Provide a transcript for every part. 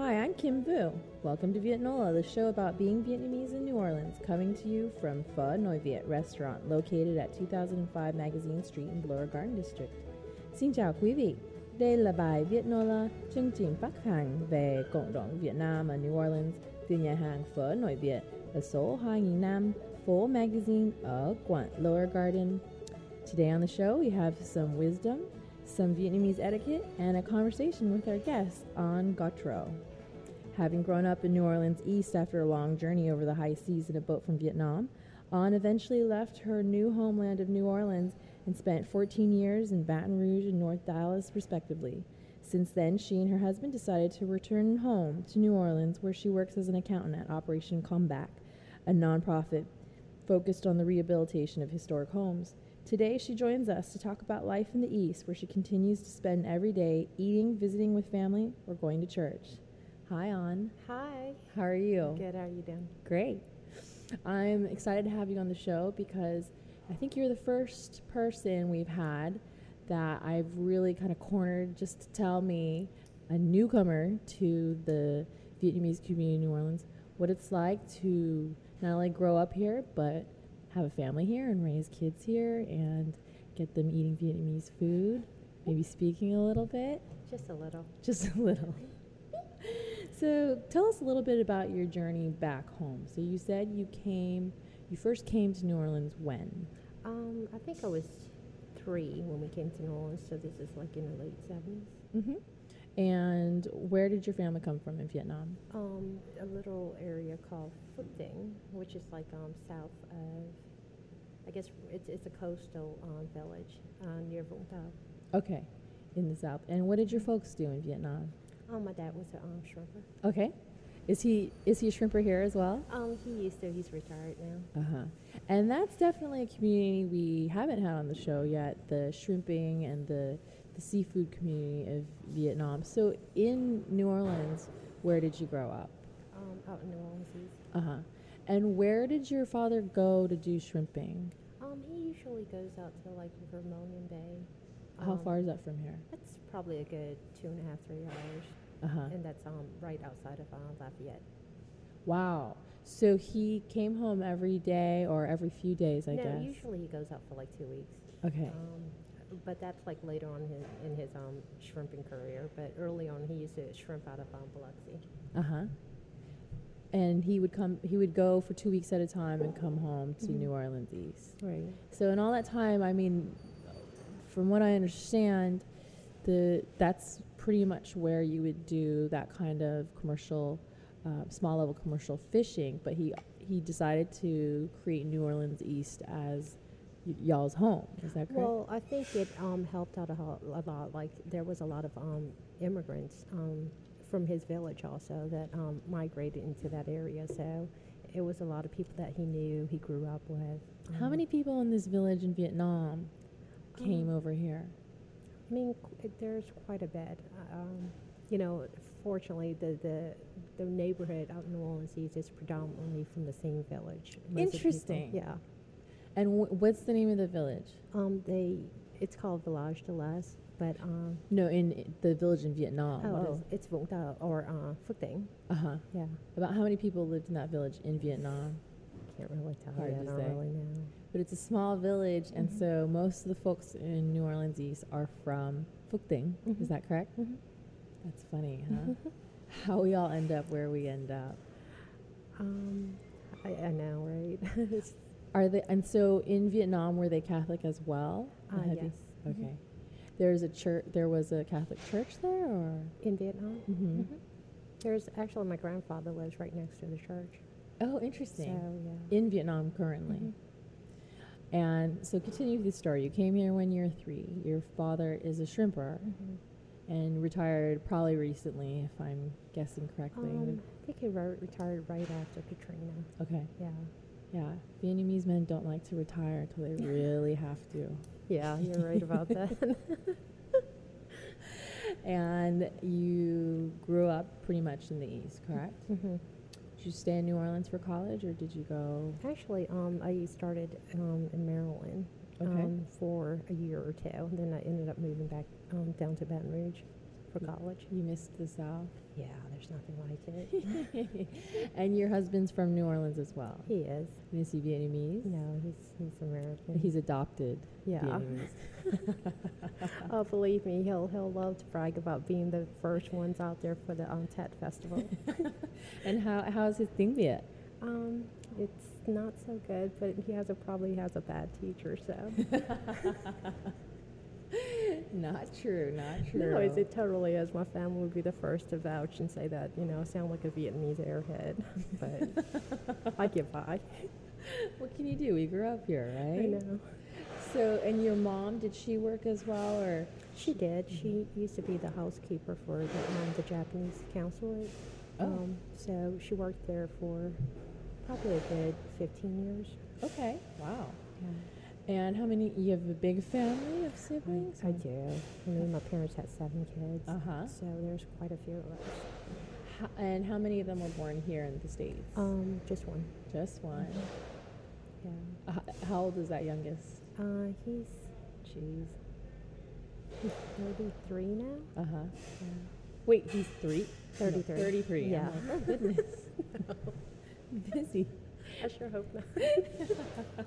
Hi, I'm Kim Vu. Welcome to Vietnola, the show about being Vietnamese in New Orleans, coming to you from Pho Noi Viet restaurant located at 2005 Magazine Street in Lower Garden District. Xin chào quý vị. Đây là bài Vietnola, chương trình phát hành về cộng đồng Việt Nam ở New Orleans từ nhà hàng Phở Nội Việt ở số 2005 Phố Magazine ở quận Lower Garden. Today on the show, we have some wisdom, some Vietnamese etiquette, and a conversation with our guest An Gautreaux. Having grown up in New Orleans East after a long journey over the high seas in a boat from Vietnam, An eventually left her new homeland of New Orleans and spent 14 years in Baton Rouge and North Dallas, respectively. Since then, she and her husband decided to return home to New Orleans, where she works as an accountant at Operation Comeback, a nonprofit focused on the rehabilitation of historic homes. Today, she joins us to talk about life in the East, where she continues to spend every day eating, visiting with family, or going to church. Hi, An. Hi. How are you? Good. How are you doing? Great. I'm excited to have you on the show because I think you're the first person we've had that I've really kind of cornered just to tell me, a newcomer to the Vietnamese community in New Orleans, what it's like to not only grow up here, but have a family here and raise kids here and get them eating Vietnamese food, maybe speaking a little bit. Just a little. Just a little. So tell us a little bit about your journey back home. So you said you came, you first came to New Orleans when? Um, I think I was three when we came to New Orleans, so this is like in the late 70s. Mm-hmm. And where did your family come from in Vietnam? Um, a little area called Phuoc Tinh, which is like um, south of, I guess it's, it's a coastal um, village uh, near Vũng Tàu. Okay, in the south. And what did your folks do in Vietnam? Um, my dad was a um, shrimper. Okay. Is he is he a shrimper here as well? Um, he used to. He's retired now. Uh huh. And that's definitely a community we haven't had on the show yet. The shrimping and the the seafood community of Vietnam. So in New Orleans, where did you grow up? Um, out in New Orleans Uh huh. And where did your father go to do shrimping? Um, he usually goes out to like Vermilion Bay. How Um, far is that from here? That's probably a good two and a half, three hours. Uh huh. and that's um, right outside of uh, Lafayette. Wow. So he came home every day or every few days, I no, guess. usually he goes out for like two weeks. Okay. Um, but that's like later on his, in his um, shrimping career. But early on, he used to shrimp out of um, Biloxi. Uh huh. And he would come. He would go for two weeks at a time and come home to Mhm. New Orleans East. Right. So in all that time, I mean, from what I understand, the that's pretty much where you would do that kind of commercial, uh, small level commercial fishing. But he he decided to create New Orleans East as y- y'all's home. Is that correct? Well, I think it um, helped out a, ho- a lot. Like there was a lot of um, immigrants um, from his village also that um, migrated into that area. So it was a lot of people that he knew, he grew up with. How Um, many people in this village in Vietnam came Um, over here? I mean, there's quite a bit. Um, you know, fortunately, the, the the neighborhood out in New Orleans East is predominantly from the same village. most of people. Interesting. Yeah. And wh- what's the name of the village? Um, they it's called Village de l'Est, but um, No, in the village in Vietnam. oh, oh, it's Vũng Tàu or uh, Phuoc Tinh. uh-huh. Yeah, About how many people lived in that village in Vietnam? can't really tell Hard you. I to don't say. really know. But it's a small village, and Mhm. so most of the folks in New Orleans East are from Dinh. Mhm. Is that correct? Mhm. That's funny, huh? how we all end up where we end up. Um, I, I know, right? Are they? And so in Vietnam, were they Catholic as well? uh, you- yes. Mhm. Okay. There's a church. There was a Catholic church there, or In Vietnam. mm-hmm. Mhm. There's actually my grandfather lives right next to the church. oh, So interesting. yeah. in Vietnam currently. And so continue the story. You came here when you were three. Your father is a shrimper Mhm. and retired probably recently, if I'm guessing correctly. Um, I think he ro- retired right after Katrina. okay, Yeah. yeah. Vietnamese men don't like to retire until they really have to. Yeah, you're right about that. And you grew up pretty much in the East, correct? hmm Did you stay in New Orleans for college or did you go? Actually, um, I started um, in Maryland Okay. um, for a year or two. and Then I ended up moving back um, down to Baton Rouge. for college. You missed the South. Yeah, there's nothing like it. and your husband's from New Orleans as well. he is. And is he Vietnamese? No, he's he's American. He's adopted yeah. Oh, believe me, he'll he'll love to brag about being the first ones out there for the um, Tet Festival. and how how's his thing Viet? um, it's not so good, but he has a probably has a bad teacher, so. not true, not true. No, it, it totally is. My family would be the first to vouch and say that, you know, I sound like a Vietnamese airhead. but I get by. What can you do? We grew up here, right? I know. So, and your mom, did she work as well, or? She did. She used to be the housekeeper for the, um, the Japanese consulate. Oh. Um, so she worked there for probably a good 15 years. Okay. Wow. Yeah. And how many? You have a big family of siblings? I, I do. I mean, my parents had seven kids. Uh huh. So there's quite a few of us. How, and how many of them were born here in the states? Um, just one. Just one. Yeah. Uh, how old is that youngest? Uh, he's, Jeez. he's 33 now. Uh huh. Yeah. Wait, he's three. No, 33. Thirty-three. Yeah. like, oh goodness. Busy. I sure hope not.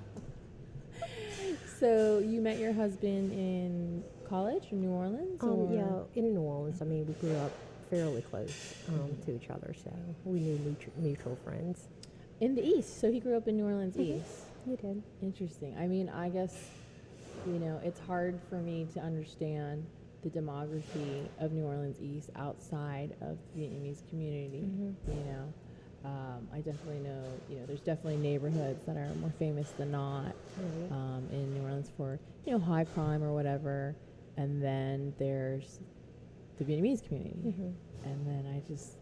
So you met your husband in college in New Orleans? Um, or? yeah, in New Orleans. I mean, we grew up fairly close um, to each other, so we knew mutual, mutual friends. In the East. So he grew up in New Orleans Mhm. East. You did. Interesting. I mean, I guess, you know, it's hard for me to understand the demography of New Orleans East outside of the Vietnamese community. Mhm. You know, um, I definitely know, you know, there's definitely neighborhoods that are more famous than not um, in New Orleans for, you know, high crime or whatever. And then there's the Vietnamese community. Mhm. And then I just,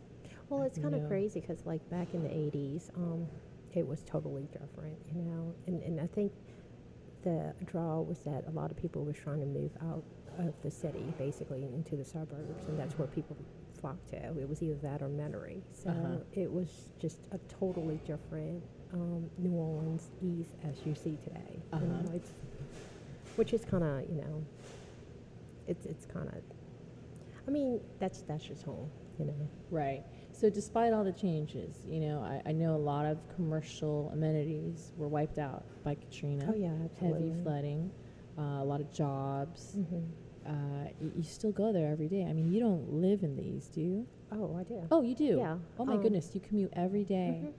Well, it's kind of crazy because, like, back in the 80s, um, it was totally different, you know? And, and I think the draw was that a lot of people were trying to move out of the city, basically, into the suburbs, and that's where people flocked to. It was either that or Metairie. So Uh-huh. it was just a totally different um, New Orleans East as you see today. you know? Uh-huh. It's, which is kind of, you know, it's, it's kind of, I mean, that's, that's just home, you know? right. So despite all the changes, you know, I, I know a lot of commercial amenities were wiped out by Katrina. Oh, yeah, absolutely. Heavy flooding, uh, a lot of jobs. hmm Uh, y- you still go there every day. I mean, you don't live in the East, do you? Oh, I do. Oh, you do? Yeah, Oh, my um, goodness. You commute every day. Mhm.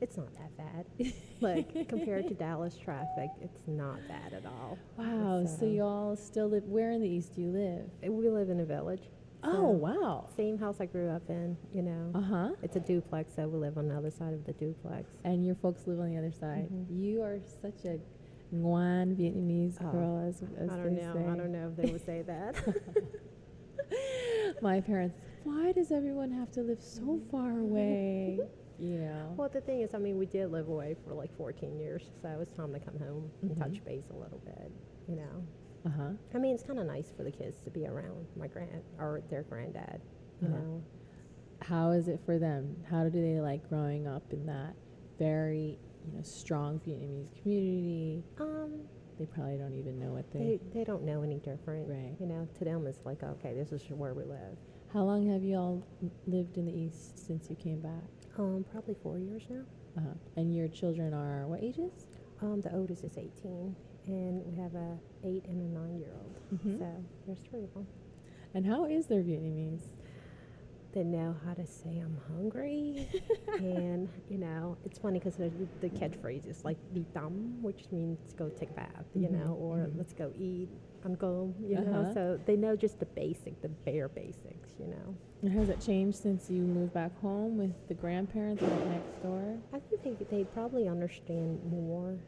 It's not that bad. like compared to Dallas traffic, it's not bad at all. Wow. So So- you all still live, where in the East do you live? Uh, We live in a village. Oh, wow. Same house I grew up in, you know. Uh huh. It's a duplex, so we live on the other side of the duplex. And your folks live on the other side. Mhm. You are such a Nguyen Vietnamese Oh, girl, as, as I don't they know. say. I don't know if they would say that. My parents, why does everyone have to live so far away? know. well, the thing is, I mean, we did live away for like 14 years, so it was time to come home and Mhm. touch base a little bit, you know. Uh huh. I mean, it's kind of nice for the kids to be around my grand or their granddad, you Uh-huh. know. How is it for them? How do they like growing up in that very, you know, strong Vietnamese community? Um, They probably don't even know what they they. they don't know any different, Right. You know, to them it's like, okay, this is where we live. How long have you all lived in the East since you came back? Um, probably four years now. Uh huh. And your children are what ages? Um, the oldest is 18, and we have a eight and a nine year old. Mhm. So there's three of them. And how is their Vietnamese? They know how to say I'm hungry, and you know it's funny because the, the catchphrase is like "đi tắm," which means go take a bath, you Mhm, know, or mhm. let's go eat, I'm go, you Uh-huh. know. So they know just the basic, the bare basics, you know. And has it changed since you moved back home with the grandparents right next door? I think they, they probably understand more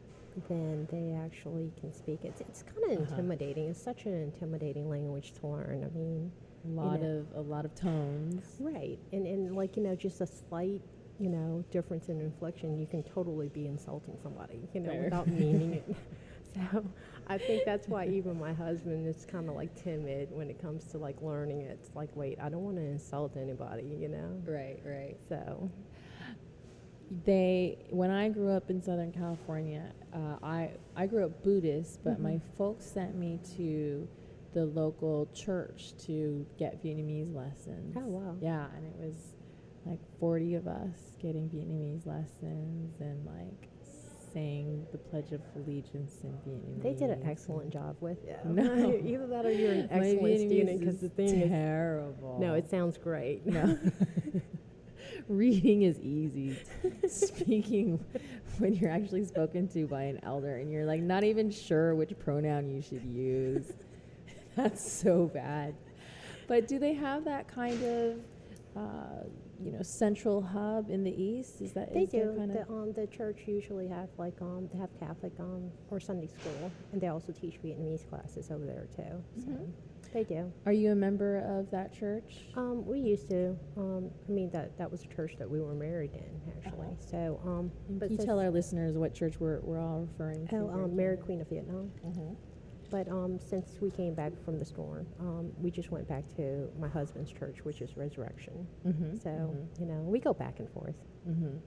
than they actually can speak. It's it's kind of Uh-huh. intimidating. It's such an intimidating language to learn. I mean, A lot know. of a lot of tones. right? And and like you know, just a slight you know difference in inflection, you can totally be insulting somebody, you know, Fair. without meaning it. So I think that's why even my husband is kind of like timid when it comes to like learning it. It's like, wait, I don't want to insult anybody, you know. Right, right. So They, when I grew up in Southern California, uh, I I grew up Buddhist, but my Mhm. folks sent me to the local church to get Vietnamese lessons. Oh, wow. Yeah, and it was like 40 of us getting Vietnamese lessons and like saying the Pledge of Allegiance in Vietnamese. They did an excellent job with it. No. Either that or you're an excellent student because the thing is. terrible. No, it sounds great. no. Reading is easy. Speaking when you're actually spoken to by an elder and you're like not even sure which pronoun you should use. That's so bad. But do they have that kind of, uh, you know, central hub in the east? Is that They is do. Kind The, of um, the church usually have like um, they have Catholic um, or Sunday school, and they also teach Vietnamese classes over there too. So Mhm. they do. Are you a member of that church? Um, we used to. Um, I mean that that was a church that we were married in actually. Uh-huh. So um, but Can you tell our listeners what church we're, we're all referring to? oh, um, Mary? Queen of Vietnam. Mhm. But um, since we came back from the storm, um, we just went back to my husband's church, which is Resurrection. Mhm, So mhm. you know we go back and forth. hmm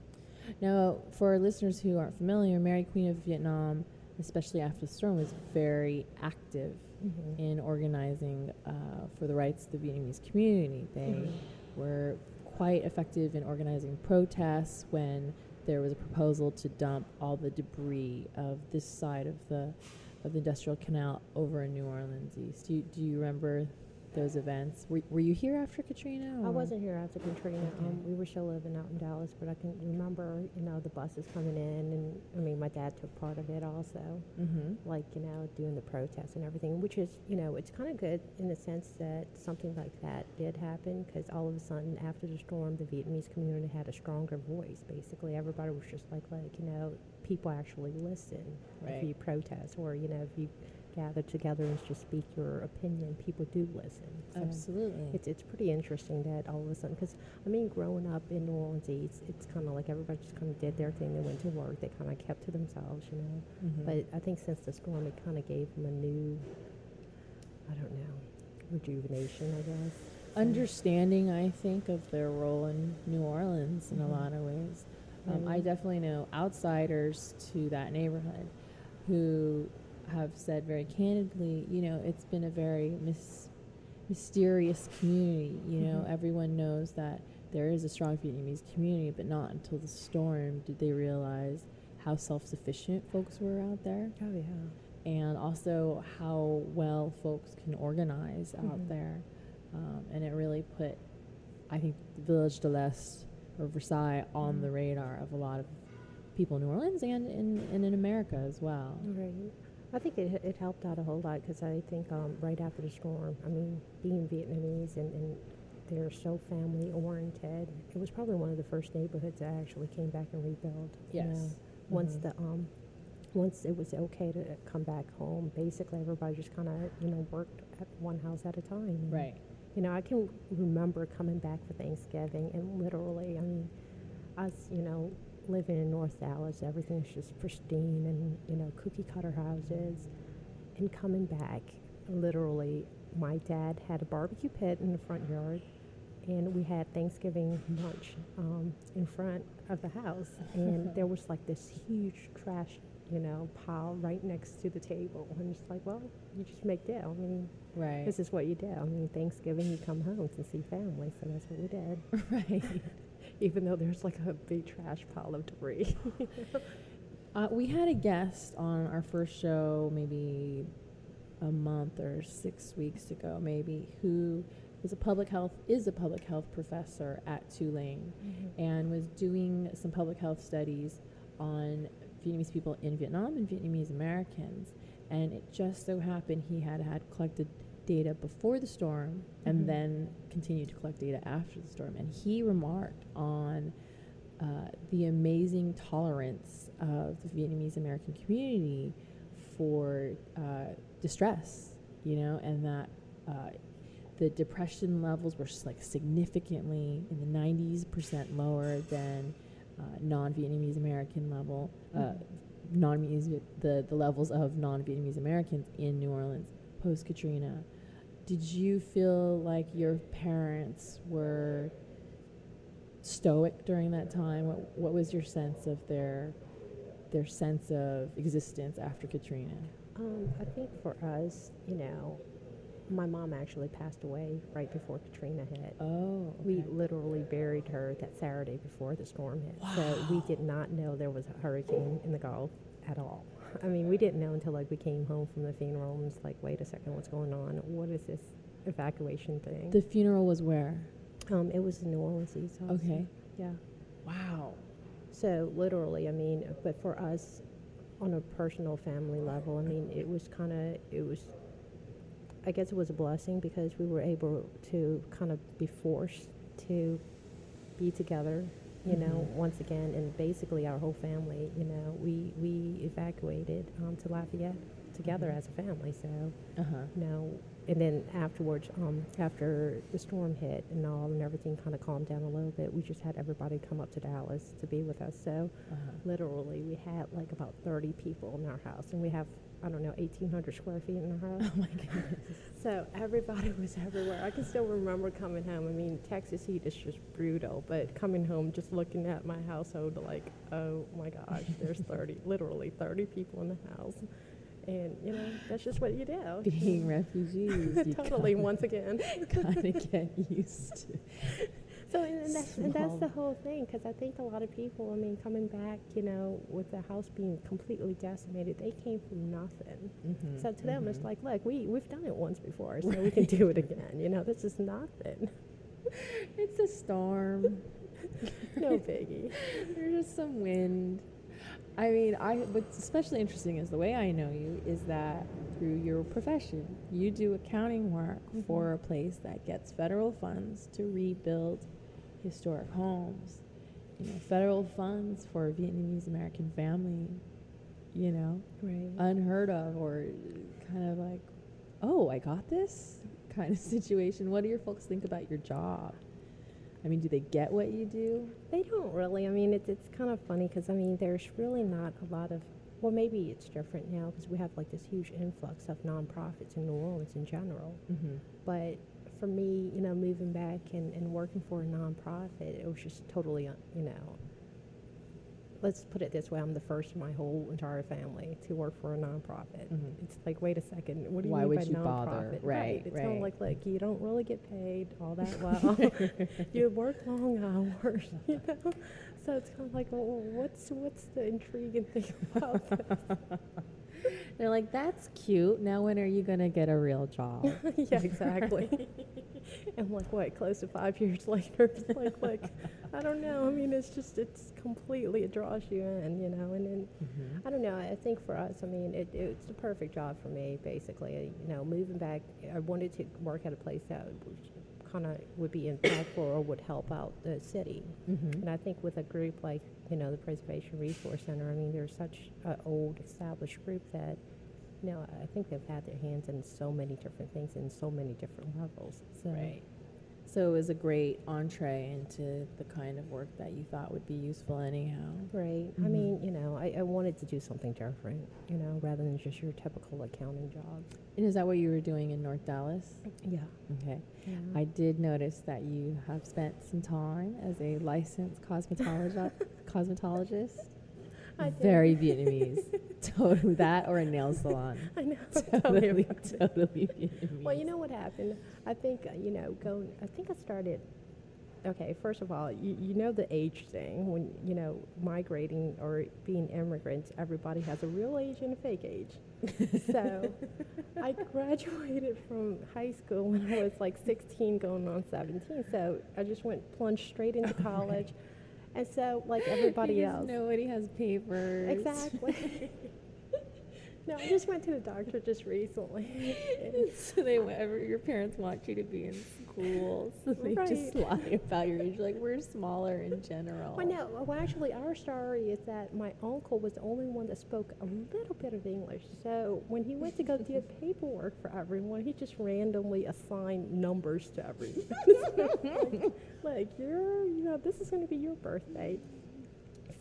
Now, for our listeners who aren't familiar, Mary Queen of Vietnam, especially after the storm, was very active Mhm. in organizing uh, for the rights of the Vietnamese community. They Mhm. were quite effective in organizing protests when there was a proposal to dump all the debris of this side of the of the industrial canal over in New Orleans East. Do you, do you remember those events? Were, were you here after Katrina? I wasn't here after Katrina. Okay. Um, we were still living out in Dallas, but I can remember, you know, the buses coming in, and I mean, my dad took part of it also, Mhm. like you know, doing the protests and everything, which is, you know, it's kind of good in the sense that something like that did happen because all of a sudden after the storm, the Vietnamese community had a stronger voice. Basically, everybody was just like, like you know, people actually listen Right. if you protest or you know if you gather together and just speak your opinion, people do listen. So Absolutely. it's, it's pretty interesting that all of a sudden, because I mean, growing up in New Orleans, it's, it's kind of like everybody just kind of did their thing. They went to work. They kind of kept to themselves, you know. Mhm. But I think since the storm, it kind of gave them a new, I don't know, rejuvenation, I guess. Understanding, I think, of their role in New Orleans in a Mhm. lot of ways. Um, I definitely know outsiders to that neighborhood who have said very candidly, you know, it's been a very mis- mysterious community. You know, Mhm. everyone knows that there is a strong Vietnamese community, but not until the storm did they realize how self sufficient folks were out there Oh yeah. and also how well folks can organize out Mhm. there. Um, and it really put, I think, the Village de l'Est or Versailles on the radar of a lot of people in New Orleans and in, and in America as well. Right. I think it, it helped out a whole lot because I think um, right after the storm, I mean, being Vietnamese and, and they're so family oriented, it was probably one of the first neighborhoods that actually came back and rebuilt. you know. Yes. once the um once it was okay to come back home basically everybody just kind of you know worked at one house at a time and, Right. you know i can remember coming back for thanksgiving and literally i mean us you know living in north dallas everything's just pristine and you know cookie cutter houses and coming back literally my dad had a barbecue pit in the front yard and we had Thanksgiving lunch um, in front of the house, and there was like this huge trash, you know, pile right next to the table, and it's like, well, you just make do. I mean, Right. this is what you do. I mean, Thanksgiving you come home to see family, so that's what we did. right. Even though there's like a big trash pile of debris. Uh, we had a guest on our first show maybe a month or six weeks ago, maybe, who was a public health is a public health professor at Tulane and was doing some public health studies on Vietnamese people in Vietnam and Vietnamese Americans. And it just so happened he had had collected data before the storm and Mhm. then continued to collect data after the storm. And he remarked on uh, the amazing tolerance of the Vietnamese American community for uh, distress, you know, and that uh, the depression levels were like significantly in the 90s percent lower than uh, non-Vietnamese American level, uh, Mhm. non-Vietnamese the the levels of non-Vietnamese Americans in New Orleans post Katrina. Did you feel like your parents were stoic during that time? What what was your sense of their their sense of existence after Katrina? Um, I think for us, you know, my mom actually passed away right before Katrina hit. Oh, We literally buried her that Saturday before the storm hit. So we did not know there was a hurricane in the Gulf at all. I mean, we didn't know until like we came home from the funeral and was like, wait a second, what's going on? What is this evacuation thing? the funeral was where? um, it was in New Orleans. East House. Okay. Yeah. Wow. So literally, I mean, but for us, on a personal family level, I mean, it was kind of, it was, I guess it was a blessing because we were able to kind of be forced to be together, you know, Mhm. once again, and basically our whole family, you know, we we evacuated um, to Lafayette together Mhm. as a family. So Uh huh. you know, and then afterwards, um, after the storm hit and all, and everything kind of calmed down a little bit, we just had everybody come up to Dallas to be with us. So Uh huh. literally, we had like about 30 people in our house, and we have I don't know 1,800 square feet in the house. Oh my goodness. So everybody was everywhere. I can still remember coming home. I mean, Texas heat is just brutal, but coming home, just looking at my household, like, oh my gosh, there's 30, literally 30 people in the house. And, you know, that's just what you do. Being refugees, totally, once again. kind of get used to. So, and, that's, and that's the whole thing, because I think a lot of people, I mean, coming back, you know, with the house being completely decimated, they came from nothing. Mhm, So to them, it's mhm. like, look, we, we've done it once before, so we can do it again. You know, this is nothing. it's a storm. No biggie. There's just some wind. I mean, I what's especially interesting is the way I know you is that through your profession, you do accounting work Mhm. for a place that gets federal funds to rebuild historic homes. You know, federal funds for a Vietnamese American family, you know, Right. unheard of or kind of like, oh, I got this kind of situation. What do your folks think about your job? I mean, do they get what you do? They don't really. I mean, it's it's kind of funny because I mean, there's really not a lot of. Well, maybe it's different now because we have like this huge influx of nonprofits in New Orleans in general. Mm-hmm. But for me, you know, moving back and, and working for a nonprofit, it was just totally, uh, you know. Let's put it this way: I'm the first in my whole entire family to work for a nonprofit. Mhm. It's like, wait a second, what do you Why mean would by you bother? nonprofit? Right, It's kind right. of like, like you don't really get paid all that well. you work long hours, you know. So it's kind of like, well, what's what's the intriguing thing about this? They're like, that's cute. Now, when are you going to get a real job? yeah, exactly. and like what, close to five years later, it's like like I don't know. I mean, it's just it's completely it draws you in, you know. And then Mhm. I don't know. I think for us, I mean, it, it's the perfect job for me. Basically, you know, moving back, I wanted to work at a place that kind of would be impactful or would help out the city. Mhm. And I think with a group like, you know, the Preservation Resource Center, I mean, they're such an old established group that, you know, I think they've had their hands in so many different things in so many different levels. So, Right. So it was a great entree into the kind of work that you thought would be useful anyhow. Right. I Mhm. mean, you know, I, I wanted to do something different, you know, rather than just your typical accounting job. And is that what you were doing in North Dallas? Yeah. Okay. yeah. I did notice that you have spent some time as a licensed cosmetologist. cosmetologist. Very Vietnamese. totally that or a nail salon. I know. Totally, totally Vietnamese. Well, you know what happened? I think, uh, you know, going, I think I started, okay, first of all, you, you know the age thing. When, you know, migrating or being immigrants, everybody has a real age and a fake age. so I graduated from high school when I was like 16 going on 17. So I just went plunged straight into college. And so, like everybody Because else. Nobody has papers. Exactly. no, I just went to the doctor just recently. so they whatever your parents want you to be in school, so they just Right. lie about your age. Like we're smaller in general. Well, no, well, actually, our story is that my uncle was the only one that spoke a little bit of English. So when he went to go do paperwork for everyone, he just randomly assigned numbers to everyone. like, like, you're, you know, this is going to be your birthday.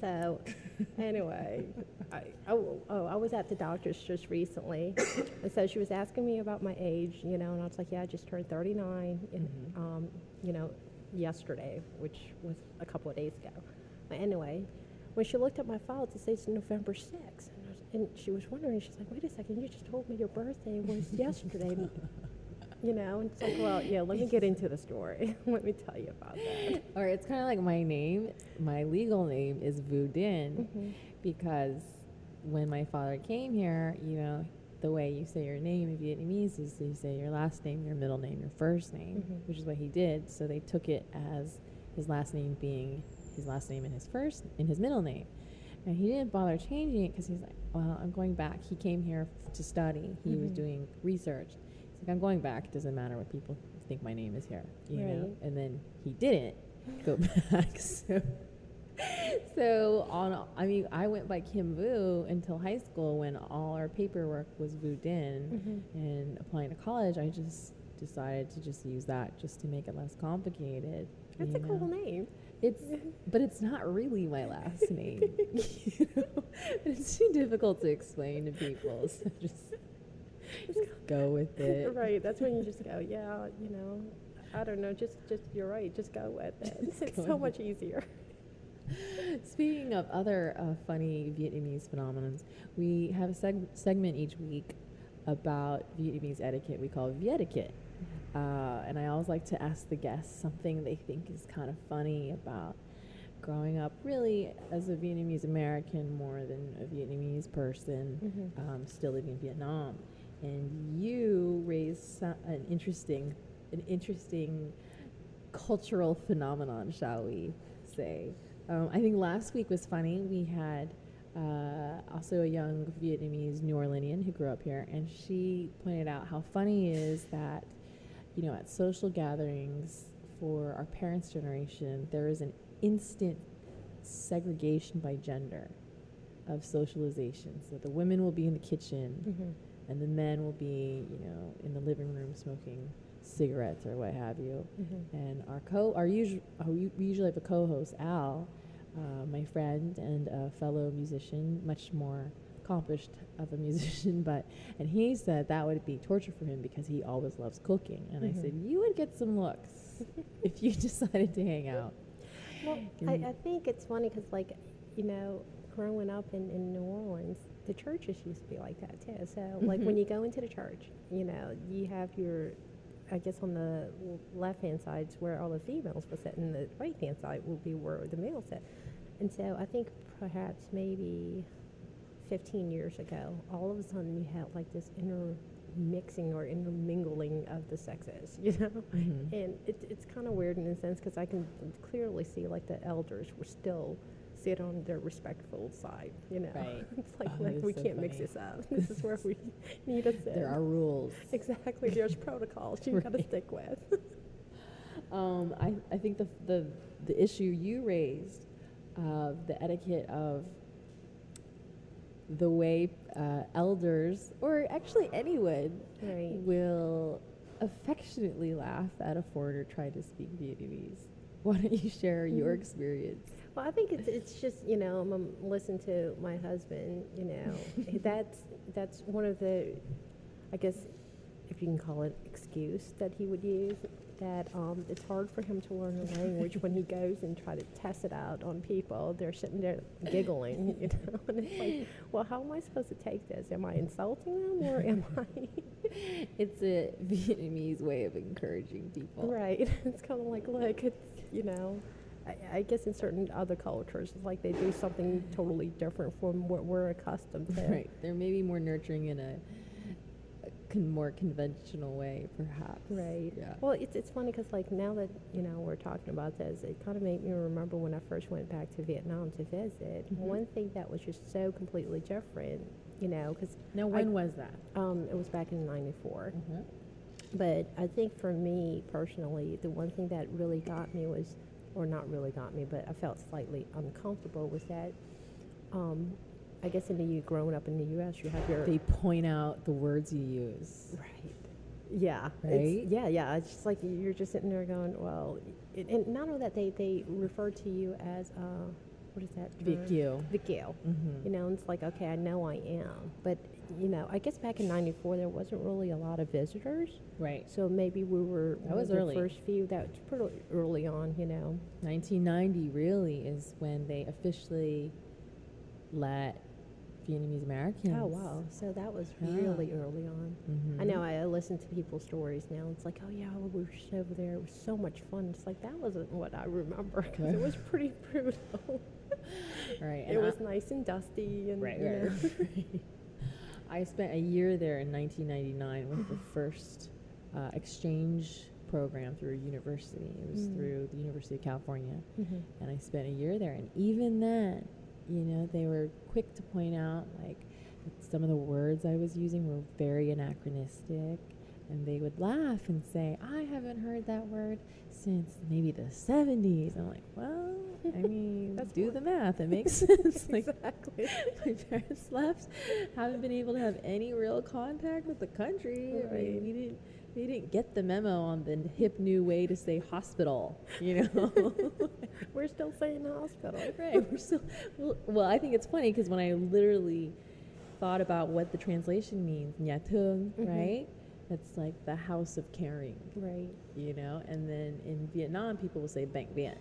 So, anyway, I, oh, oh, I was at the doctor's just recently, and so she was asking me about my age, you know, and I was like, yeah, I just turned 39, in, Mhm. um, you know, yesterday, which was a couple of days ago. But anyway, when she looked at my file, it says November 6th, and, was, and she was wondering, she's like, wait a second, you just told me your birthday was yesterday. You know, and it's like, well, yeah, let me get into the story. let me tell you about that. Or it's kind of like my name. My legal name is Vu Din Mhm. because when my father came here, you know, the way you say your name in Vietnamese is you say your last name, your middle name, your first name, Mhm. which is what he did. So they took it as his last name being his last name and his first in his middle name. And he didn't bother changing it because he's like, well, I'm going back. He came here f- to study. He was Mhm. doing research. He's like, I'm going back. It doesn't matter what people think my name is here, you know. And then he didn't go back. So, so on. I mean, I went by Kim Vu until high school when all our paperwork was Vu Din. Mhm. And applying to college, I just decided to just use that just to make it less complicated. That's a cool name. It's, but it's not really my last name. you know? It's too difficult to explain to people. So just, just go with it. right. That's when you just go, yeah, you know, I don't know, just, just you're right, just go with it. Just it's so much easier. Speaking of other uh, funny Vietnamese phenomenons, we have a seg- segment each week about Vietnamese etiquette we call Vietiquette. Uh, and I always like to ask the guests something they think is kind of funny about growing up, really as a Vietnamese American more than a Vietnamese person, Mhm. um, still living in Vietnam. And you raised so- an interesting, an interesting cultural phenomenon, shall we say? Um, I think last week was funny. We had uh, also a young Vietnamese New Orleanian who grew up here, and she pointed out how funny it is that, you know, at social gatherings for our parents' generation, there is an instant segregation by gender of socialization. So the women will be in the kitchen, Mhm. And the men will be, you know, in the living room smoking cigarettes or what have you. Mhm. And our co, our usual, we usually have a co-host, Al, uh, my friend and a fellow musician, much more accomplished of a musician, but and he said that would be torture for him because he always loves cooking. And I said Mhm. you would get some looks if you decided to hang out. Well, I. I think it's funny because, like, you know, growing up in, in New Orleans, the churches used to be like that too. So, like, when you go into the church, you know, you have your, I guess, on the left hand side is where all the females will sit, and the right hand side will be where the males sit. And so, I think perhaps maybe 15 years ago, all of a sudden you had like this intermixing or intermingling of the sexes, you know? Mhm. And it, it's kind of weird in a sense because I can clearly see like the elders were still sit on their respectful side, you know. Right. it's like, Oh, like we so can't mix this up. This is where we need to sit. There are rules. exactly. There's protocols you've got to stick with. Um, I, I think the, the, the issue you raised of the etiquette of the way uh, elders, or actually anyone, Right. will affectionately laugh at a foreigner trying to speak Vietnamese. Why don't you share your Mhm. experience? Well, I think it's it's just you know I'm, listen to my husband. You know that's that's one of the, I guess, if you can call it excuse that he would use. That um, it's hard for him to learn a language when he goes and try to test it out on people. They're sitting there giggling, you know, and it's like, well, how am I supposed to take this? Am I insulting them or am I? It's a Vietnamese way of encouraging people. Right. It's kind of like, look, it's, you know, I, I guess in certain other cultures, it's like they do something totally different from what we're accustomed to. Right. They're maybe more nurturing in a, a con- more conventional way, perhaps. Right. Yeah. Well, it's, it's funny because, like, now that, you know, we're talking about this, it kind of made me remember when I first went back to Vietnam to visit. Mhm. One thing that was just so completely different, you know, because Now, when was that? um, it was back in 94. Mm-hmm. But I think for me personally, the one thing that really got me was, or not really got me, but I felt slightly uncomfortable with that, um, I guess in the U, growing up in the U.S., you have your They point out the words you use. right. Yeah. Right? It's, yeah, yeah. It's just like you're just sitting there going, well, it, and not only that, they they refer to you as uh, what is that? Viet Kieu. Vicchio. Mm-hmm. You know, and it's like, okay, I know I am, but you know, I guess back in '94 there wasn't really a lot of visitors. Right. So maybe we were That one was of the early. first few. That was pretty early on, you know. 1990 really is when they officially let Vietnamese Americans. Oh wow! So that was Yeah. really early on. Mhm. I know. I listen to people's stories now. It's like, oh yeah, we were just over there. It was so much fun. It's like that wasn't what I remember because it was pretty brutal. Right. it and I- was nice and dusty and Right, you know. right. I spent a year there in 1999 with the first uh, exchange program through a university. It was Mm. through the University of California, Mhm. and I spent a year there. And even then, you know, they were quick to point out like some of the words I was using were very anachronistic. And they would laugh and say, I haven't heard that word since maybe the 70s. I'm like, well, I mean, That's do the math. It makes sense. like, exactly. my parents left, haven't been able to have any real contact with the country. I mean, we didn't, they didn't get the memo on the hip new way to say hospital, you know? We're still saying hospital. right. We're still, well, well, I think it's funny because when I literally thought about what the translation means, nhà thương, Mhm. right? That's like the house of caring, Right. you know? And then in Vietnam, people will say bệnh viện,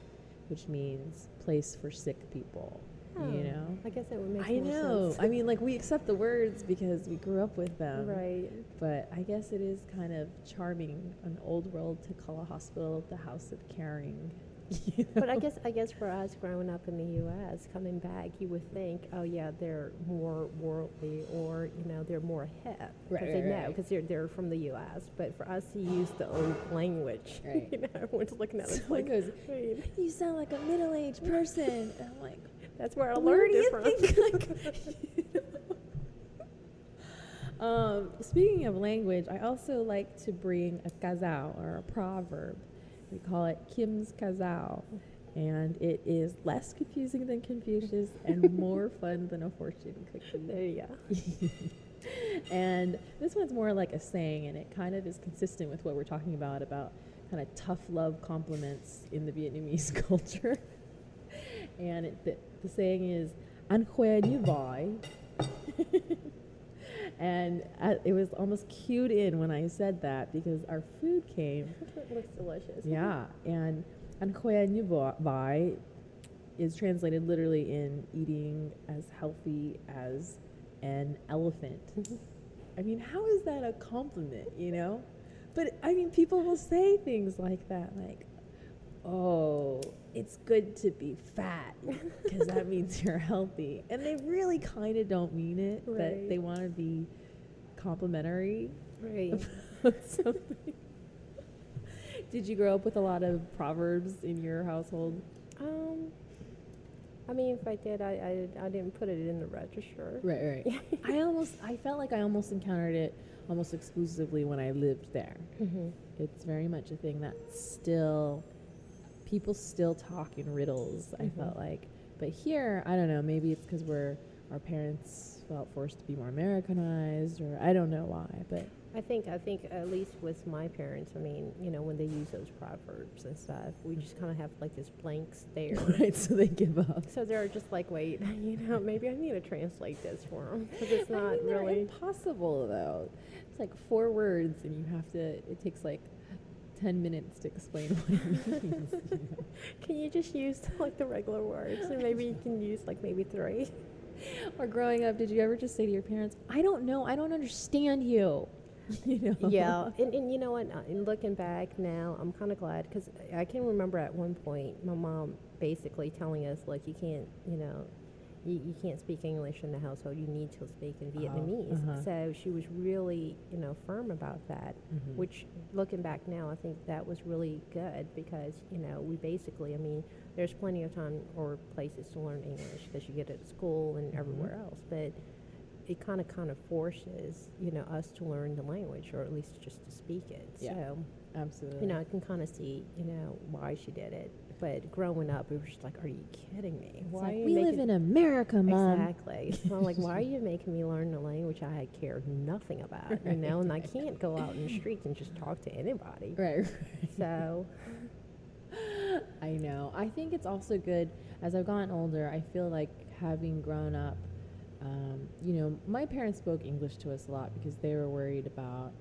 which means place for sick people, Oh, you know? I guess it would make sense. I know. sense. I mean, like we accept the words because we grew up with them. right. But I guess it is kind of charming, an old world to call a hospital the house of caring. You But I guess I guess for us growing up in the U.S., coming back, you would think, oh yeah, they're more worldly, or you know, they're more hip Right, they right, know right. because they're they're from the U.S. But for us to use the old language, Right. you know, everyone's looking at us Someone like, goes, "Wait, you sound like a middle-aged person. and I'm like, that's where I learned it from. think? Like, um, speaking of language, I also like to bring a ca dao or a proverb. We call it Kim's ca dao. And it is less confusing than Confucius and more fun than a fortune cookie. there you go. and this one's more like a saying, and it kind of is consistent with what we're talking about about kind of tough love compliments in the Vietnamese culture. and it, the, the saying is "An khoe như voi." And uh, it was almost cued in when I said that because our food came it looks delicious. yeah, and An khoe như vo- voi is translated literally in eating as healthy as an elephant. I mean, how is that a compliment, you know? But I mean, people will say things like that, like, oh, it's good to be fat because that means you're healthy. And they really kind of don't mean it, but they want to be complimentary Right. about something. Did you grow up with a lot of proverbs in your household? Um, I mean, if I did, I, I I didn't put it in the register. Right, right. I almost, I felt like I almost encountered it almost exclusively when I lived there. Mm-hmm. It's very much a thing that still, people still talk in riddles. I Mhm. felt like, but here, I don't know. Maybe it's because we're our parents felt forced to be more Americanized, or I don't know why. But I think I think at least with my parents, I mean, you know, when they use those proverbs and stuff, we just kind of have like this blank stare. right, so they give up. so they're just like, wait, you know, maybe I need to translate this for them because it's I not mean, really. impossible though. It's like four words, and you have to. It takes like ten minutes to explain what it means. you know? Can you just use like the regular words, and maybe you can use like maybe three. Or growing up, did you ever just say to your parents, "I don't know, I don't understand you"? you know? yeah, and, and you know what? uh, In looking back now, I'm kind of glad because I can remember at one point my mom basically telling us like you can't, you know, you, you can't speak English in the household. You need to speak in Oh, Vietnamese. uh-huh. So she was really, you know, firm about that. Mhm. Which, looking back now, I think that was really good because you know we basically, I mean, there's plenty of time or places to learn English that you get at school and Mhm. everywhere else, but it kind of kind of forces you know us to learn the language or at least just to speak it. Yeah. So absolutely. you know I can kind of see you know why she did it. But growing up, we were just like, "Are you kidding me? It's Why like, are you we live in America, mom. Exactly. So I'm like, why are you making me learn a language I care nothing about? You know, and I can't go out in the streets and just talk to anybody. Right. right. So I know. I think it's also good as I've gotten older. I feel like having grown up, um, you know, my parents spoke English to us a lot because they were worried about,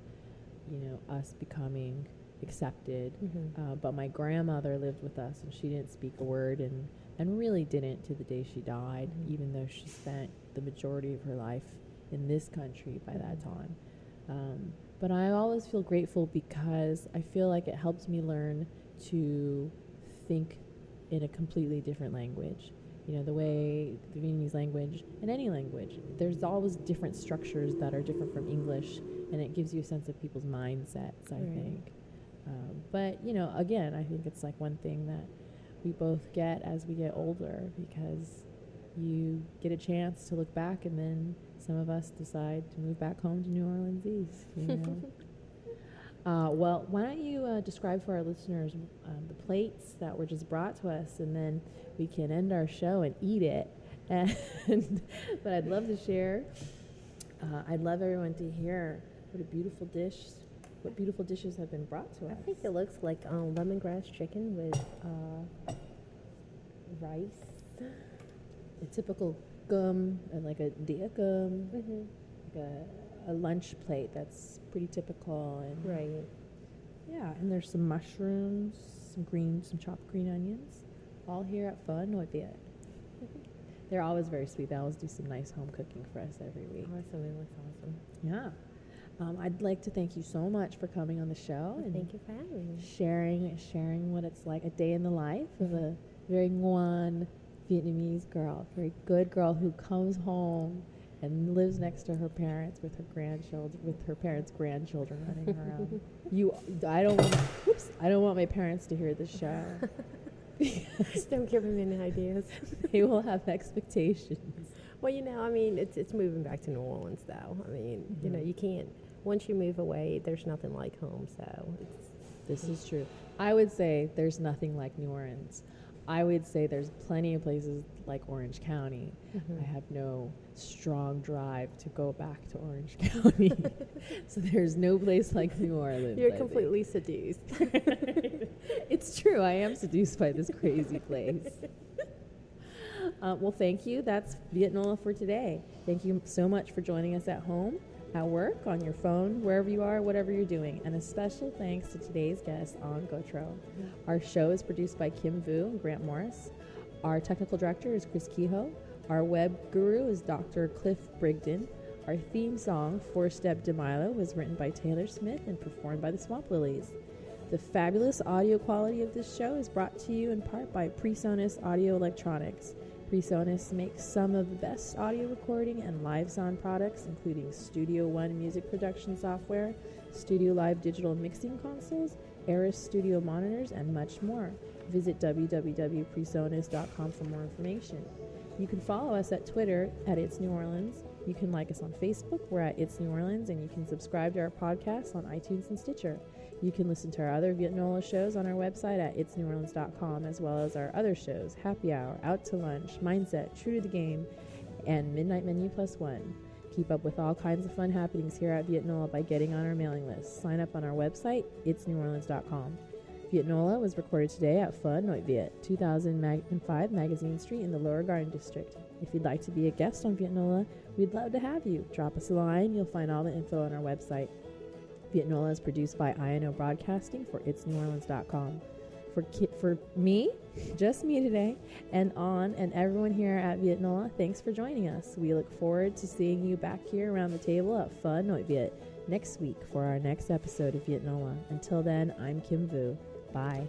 you know, us becoming accepted. Mhm. Uh, but my grandmother lived with us, and she didn't speak a word, and and really didn't to the day she died. Mhm. Even though she spent the majority of her life in this country by that Mhm. time. Um, but I always feel grateful because I feel like it helps me learn to think in a completely different language. You know, the way the Vietnamese language and any language, there's always different structures that are different from English, and it gives you a sense of people's mindsets, I Right. think. Um, but, you know, again, I think it's like one thing that we both get as we get older because you get a chance to look back and then some of us decide to move back home to New Orleans East. You know? uh, well, why don't you uh, describe for our listeners um, the plates that were just brought to us, and then we can end our show and eat it. And but I'd love to share. Uh, I'd love everyone to hear what a beautiful dish, what beautiful dishes have been brought to us. I think it looks like um, lemongrass chicken with uh, rice. a typical gum and like a dia gum, Mm-hmm. like a, a lunch plate that's pretty typical and Right. yeah and there's some mushrooms some green some chopped green onions all here at Pho Noi Viet. They're always very sweet. They always do some nice home cooking for us every week. Awesome. It looks awesome. Yeah. Um, I'd like to thank you so much for coming on the show and Thank you for having me. sharing sharing what it's like a day in the life of a very ngoan Vietnamese girl, very good girl who comes home and lives next to her parents with her grandchildren, with her parents' grandchildren running around. you, I don't, want, whoops, I don't want my parents to hear this show. Don't give them any ideas. they will have expectations. Well, you know, I mean, it's it's moving back to New Orleans, though. I mean, you know, you can't once you move away. There's nothing like home. So it's This is true. I would say there's nothing like New Orleans. I would say there's plenty of places like Orange County. Mhm. I have no strong drive to go back to Orange County. so there's no place like New Orleans. you're I think. completely seduced. it's true. I am seduced by this crazy place. Uh, well, thank you. That's Vietnola for today. Thank you so much for joining us at home, at work, on your phone, wherever you are, whatever you're doing. And a special thanks to today's guest An Gautreaux. Our show is produced by Kim Vu and Grant Morris. Our technical director is Chris Kehoe. Our web guru is Dr. Cliff Brigden. Our theme song, Four Step DeMilo, was written by Taylor Smith and performed by the Swamp Lilies. The fabulous audio quality of this show is brought to you in part by PreSonus Audio Electronics. PreSonus makes some of the best audio recording and live sound products, including Studio One music production software, StudioLive digital mixing consoles, Eris Studio monitors, and much more. Visit www.presonus.com for more information. You can follow us at Twitter at It's New Orleans. You can like us on Facebook. We're at It's New Orleans, and you can subscribe to our podcast on iTunes and Stitcher. You can listen to our other Vietnola shows on our website at itsneworleans.com, as well as our other shows Happy Hour, Out to Lunch, Mindset, True to the Game, and Midnight Menu Plus One. Keep up with all kinds of fun happenings here at Vietnola by getting on our mailing list. Sign up on our website, itsneworleans.com. Vietnola was recorded today at Pho Noi Viet, 2005 Magazine Street in the Lower Garden District. If you'd like to be a guest on Vietnola, we'd love to have you. Drop us a line. You'll find all the info on our website. Vietnola is produced by INO Broadcasting for itsneworleans.com. For, ki- for me, just me today, and on and everyone here at Vietnola, thanks for joining us. We look forward to seeing you back here around the table at Pho Noi Viet next week for our next episode of Vietnola. Until then, I'm Kim Vu. Bye.